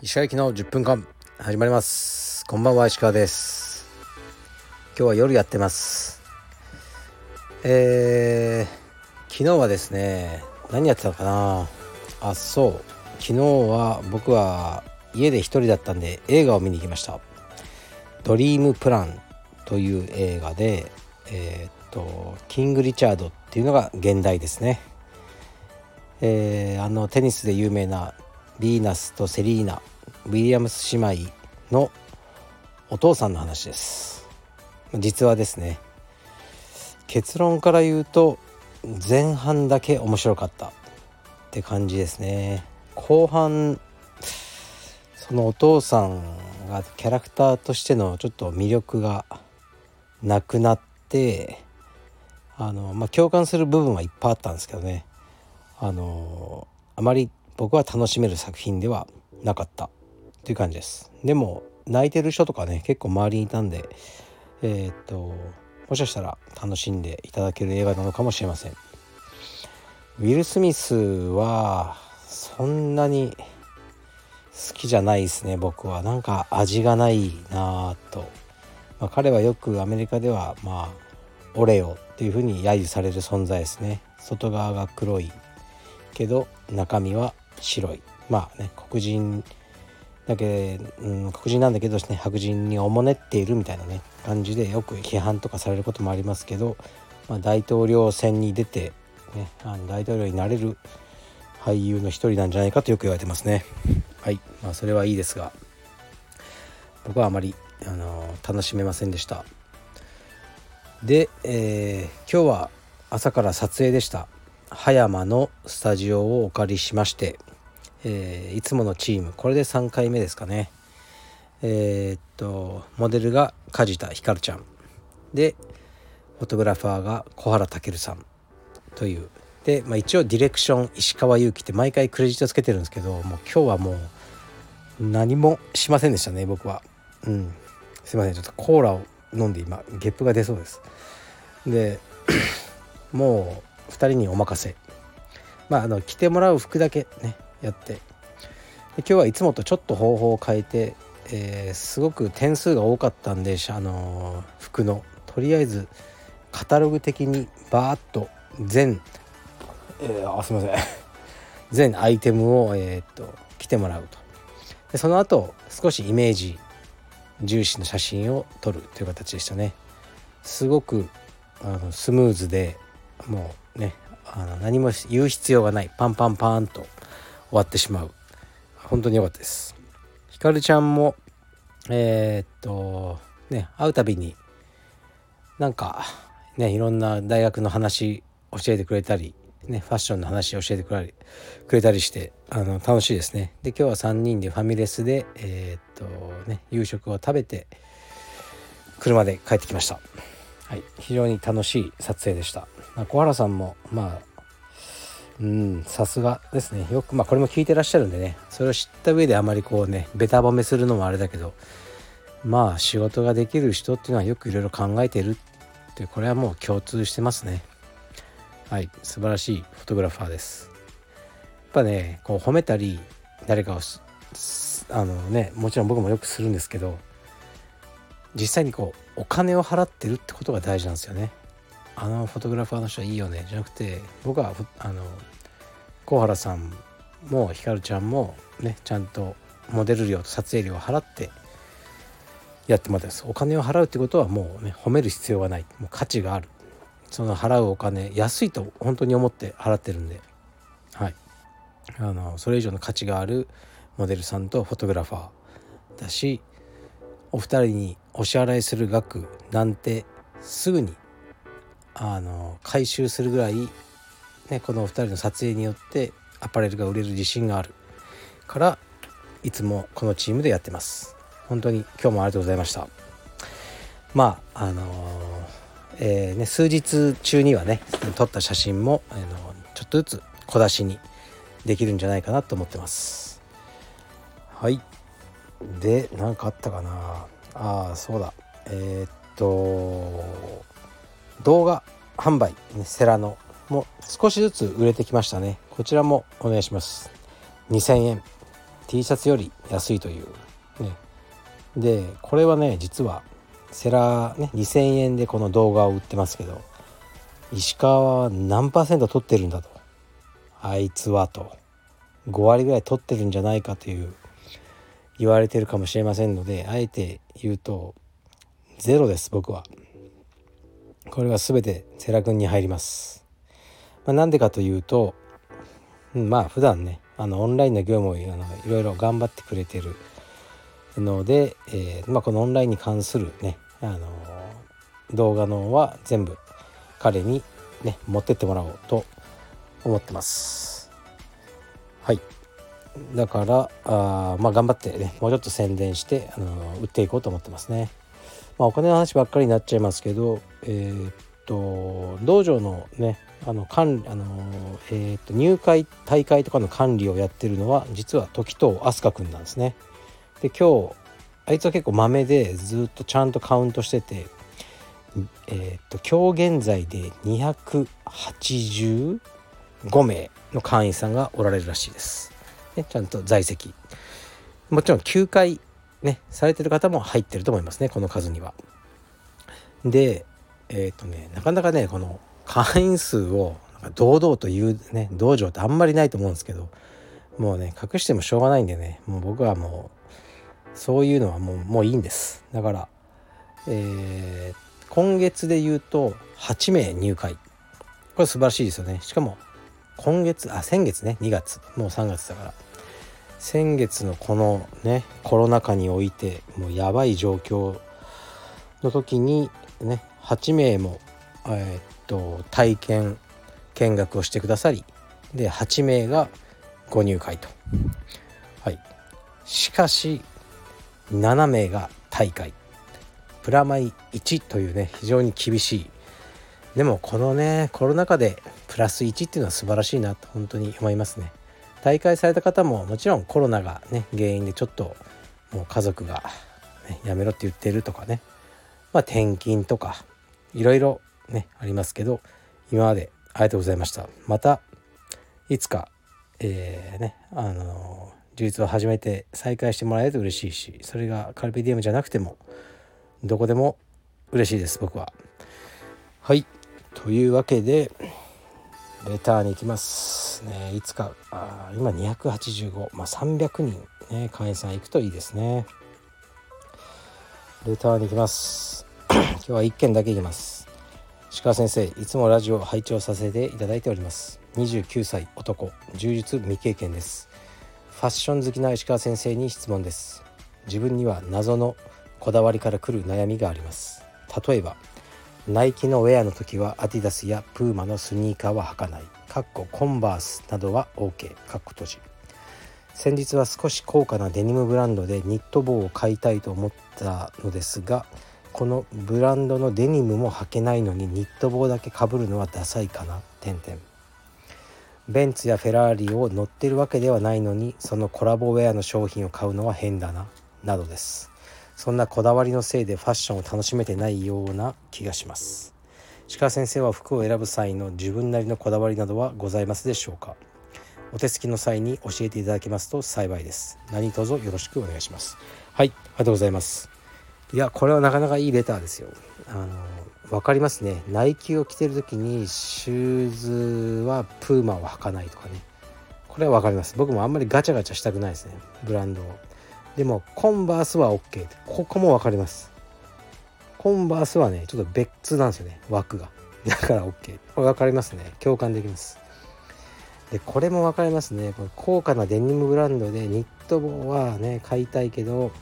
石川行きの10分間始まります。こんばんは石川です。今日は夜やってます。えー、昨日はですね何やってたのかな。あそう。昨日は僕は家で一人だったんで映画を見に行きました。ドリームプランという映画でえー、っとキング・リチャードっていうのが現代ですね。えー、あのテニスで有名なヴィーナスとセリーナウィリアムス姉妹のお父さんの話です。実話ですね結論から言うと前半だけ面白かったって感じですね。後半そのお父さんがキャラクターとしてのちょっと魅力がなくなってあのまあ共感する部分はいっぱいあったんですけどね。あのあまり僕は楽しめる作品ではなかったという感じです。でも泣いてる人とかね結構周りにいたんでえー、っともしかしたら楽しんでいただける映画なのかもしれません。ウィル・スミスはそんなに好きじゃないですね僕は。なんか味がないなぁと、まあ、彼はよくアメリカではまあオレオっていう風に揶揄される存在ですね外側が黒いけど中身は白いまあね黒人だけ、うん、黒人なんだけどね白人におもねっているみたいなね感じでよく批判とかされることもありますけど、まあ、大統領選に出て、ね、あの大統領になれる俳優の一人なんじゃないかとよく言われてますね。はいまあそれはいいですが僕はあまり、あの楽しめませんでした。で、えー、今日は朝から撮影でした。葉山のスタジオをお借りしまして、えー、いつものチームこれで3回目ですかね。えー、っとモデルが梶田ひかるちゃん。でフォトグラファーが小原健さん。という。で、まあ、一応ディレクション石川祐希って毎回クレジットつけてるんですけどもう今日はもう何もしませんでしたね僕は。うん。すいません。ちょっとコーラを飲んで今ゲップが出そうです。で もう2人にお任せ。まああの着てもらう服だけねやって。今日はいつもとちょっと方法を変えて、えー、すごく点数が多かったんであの服の。とりあえずカタログ的にバーッと全、えー、あすいません。全アイテムを、えー、っと着てもらうと。でその後少しイメージ重視の写真を撮るという形でしたね。すごくあのスムーズでもうねあの何も言う必要がないパンパンパンと終わってしまう。本当に良かったです。ひかるちゃんもえー、っとね会うたびになんかねいろんな大学の話教えてくれたりね、ファッションの話を教えてくれくれたりしてあの楽しいですね。で今日は3人でファミレスで、えー、っとね、夕食を食べて車で帰ってきました。はい、非常に楽しい撮影でした。小原さんもまあうんさすがですねよくまあこれも聞いてらっしゃるんでねそれを知った上であまりこうねべた褒めするのもあれだけどまあ仕事ができる人っていうのはよくいろいろ考えてるってこれはもう共通してますねはい素晴らしいフォトグラファーです。やっぱねこう褒めたり誰かをあのねもちろん僕もよくするんですけど実際にこうお金を払ってるってことが大事なんですよね。あのフォトグラファーの人はいいよね。じゃなくて僕はあの小原さんもひかるちゃんもねちゃんとモデル料と撮影料を払ってやってもらってます。お金を払うってことはもうね褒める必要がない。もう価値がある。その払うお金安いと本当に思って払ってるんで。はい。あのそれ以上の価値があるモデルさんとフォトグラファーだしお二人にお支払いする額なんてすぐにあの回収するぐらい、ね、このお二人の撮影によってアパレルが売れる自信があるからいつもこのチームでやってます。本当に今日もありがとうございました。まああのえー、ね、数日中にはね撮った写真も、あのちょっとずつ小出しにできるんじゃないかなと思ってます。はい。で何かあったかな。ああそうだ。えー、っと動画販売、ね、セラのも少しずつ売れてきましたね。こちらもお願いします。2000円。T シャツより安いという。ね。でこれはね実はセラーね2000円でこの動画を売ってますけど石川は何パーセント取ってるんだと。あいつはと。5割ぐらい取ってるんじゃないかという言われてるかもしれませんのであえて言うとゼロです僕は。これは全てセラ君に入ります。まあ、んでかというと、まあ普段ねあのオンラインの業務をいろいろ頑張ってくれてるので、えー、まあ、このオンラインに関するね、あの動画のは全部彼にね持ってってもらおうと思ってます。はい。だからあまあ頑張ってねもうちょっと宣伝して、あの売っていこうと思ってますね。まあお金の話ばっかりになっちゃいますけどえー、っと道場のねあの管あの、えー、と入会大会とかの管理をやってるのは実は時藤飛鳥くんなんですね。で今日あいつは結構まめでずっとちゃんとカウントしてて、えー、と今日現在で285名の会員さんがおられるらしいです。ね、ちゃんと在籍もちろん9回ねされてる方も入ってると思いますねこの数には。でえっ、とねなかなかねこの会員数を堂々と言うね道場ってあんまりないと思うんですけどもうね隠してもしょうがないんでねもう僕はもうそういうのはもうもういいんです。だからえー、今月で言うと8名入会。これ素晴らしいですよね。しかも今月あ先月ね。2月。もう3月だから。先月のこのねコロナ禍においてもうやばい状況の時にね8名もえー、と体験見学をしてくださりで8名がご入会と。はい。しかし7名が大会。プラマイ1というね非常に厳しい。でもこのねコロナ禍でプラス1っていうのは素晴らしいなと本当に思いますね。大会された方ももちろんコロナがね原因でちょっともう家族が、ね、やめろって言ってるとかね。まあ転勤とかいろいろねありますけど今までありがとうございました。またいつかえー、ねあの充実を始めて再開してもらえると嬉しいしそれがカルピディウムじゃなくてもどこでも嬉しいです僕は。はい。というわけでレターに行きます。ねいつかあ今285まあ300人ね会員さん行くといいですね。レターに行きます。今日は1件だけ行きます。鹿先生いつもラジオを拝聴させていただいております。29歳男充実未経験です。ファッション好きな石川先生に質問です。自分には謎のこだわりから来る悩みがあります。例えばナイキのウェアの時はアディダスやプーマのスニーカーは履かない。かっこコンバースなどは OK かっこ閉じ。先日は少し高価なデニムブランドでニット帽を買いたいと思ったのですがこのブランドのデニムも履けないのにニット帽だけかぶるのはダサいかな。点々ベンツやフェラーリを乗ってるわけではないのにそのコラボウェアの商品を買うのは変だななどです。そんなこだわりのせいでファッションを楽しめてないような気がします。鹿先生は服を選ぶ際の自分なりのこだわりなどはございますでしょうか？お手つきの際に教えていただけますと幸いです。何卒よろしくお願いします。はいありがとうございます。いやこれはなかなかいいレターですよ。あの分かりますね。ナイキを着てる時にシューズはプーマを履かないとかね。これは分かります。僕もあんまりガチャガチャしたくないですね。ブランドを。でもコンバースは OK ここも分かります。コンバースはねちょっと別なんですよね。枠が。だから OK これ分かりますね。共感できます。でこれも分かりますね。これ高価なデニムブランドでニット帽はね買いたいけど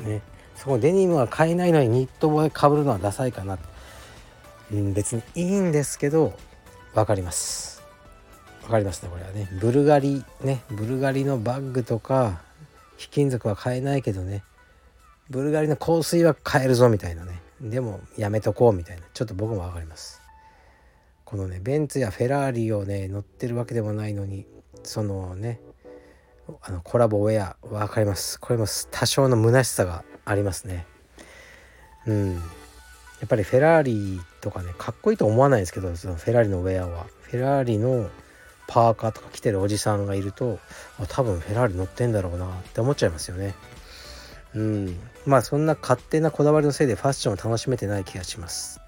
ね。そこデニムは買えないのにニット帽でかぶるのはダサいかな、うん、別にいいんですけど分かります。分かりますねこれはね。ブルガリね。ブルガリのバッグとか貴金属は買えないけどね。ブルガリの香水は買えるぞみたいなね。でもやめとこうみたいな。ちょっと僕も分かります。このねベンツやフェラーリをね乗ってるわけでもないのにそのねあのコラボウェア分かります。これも多少の虚しさがありますね。うん。やっぱりフェラーリとかねかっこいいと思わないですけどそのフェラーリのウェアは。フェラーリのパーカーとか着てるおじさんがいると多分フェラーリ乗ってんだろうなって思っちゃいますよね。うん。まあそんな勝手なこだわりのせいでファッションを楽しめてない気がします、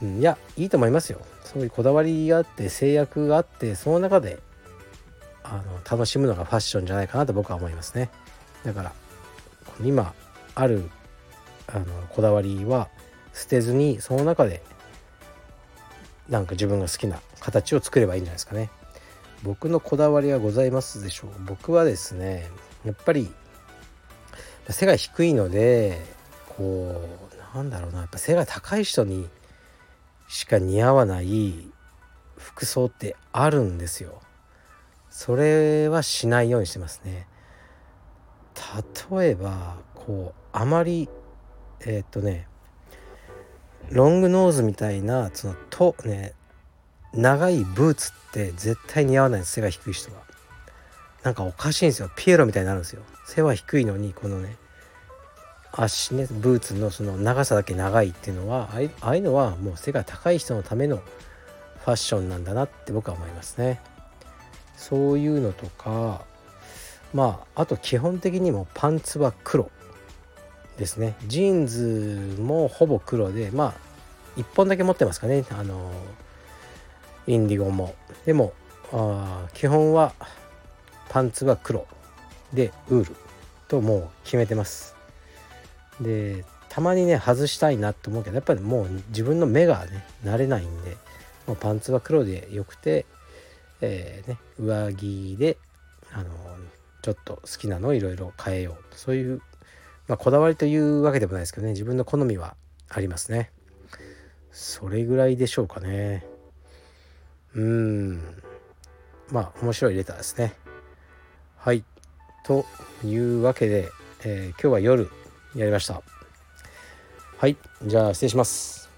うん、いやいいと思いますよ。そういうこだわりがあって制約があってその中であの楽しむのがファッションじゃないかなと僕は思いますね。だから今あるあのこだわりは捨てずにその中でなんか自分が好きな形を作ればいいんじゃないですかね。僕のこだわりはございますでしょう。僕はですねやっぱり背が低いのでこうなんだろうなやっぱ背が高い人にしか似合わない服装ってあるんですよ。それはしないようにしてますね。例えばこうあまりえー、っとねロングノーズみたいなそのとね長いブーツって絶対似合わない。です背が低い人は。なんかおかしいんですよ。ピエロみたいになるんですよ。背は低いのにこのね足ねブーツのその長さだけ長いっていうのはああいうのはもう背が高い人のためのファッションなんだなって僕は思いますね。そういうのとかまああと基本的にもパンツは黒。ですね。ジーンズもほぼ黒でまあ1本だけ持ってますかね。あのインディゴも。でもあ基本はパンツは黒でウールともう決めてます。でたまにね外したいなと思うけどやっぱりもう自分の目がね慣れないんでもうパンツは黒でよくて、えーね、上着であのちょっと好きなのをいろいろ変えようそういうまあ、こだわりというわけでもないですけどね。自分の好みはありますね。それぐらいでしょうかね。うん。まあ面白いレターですね。はい。というわけで、えー、今日は夜やりました。はい。じゃあ失礼します。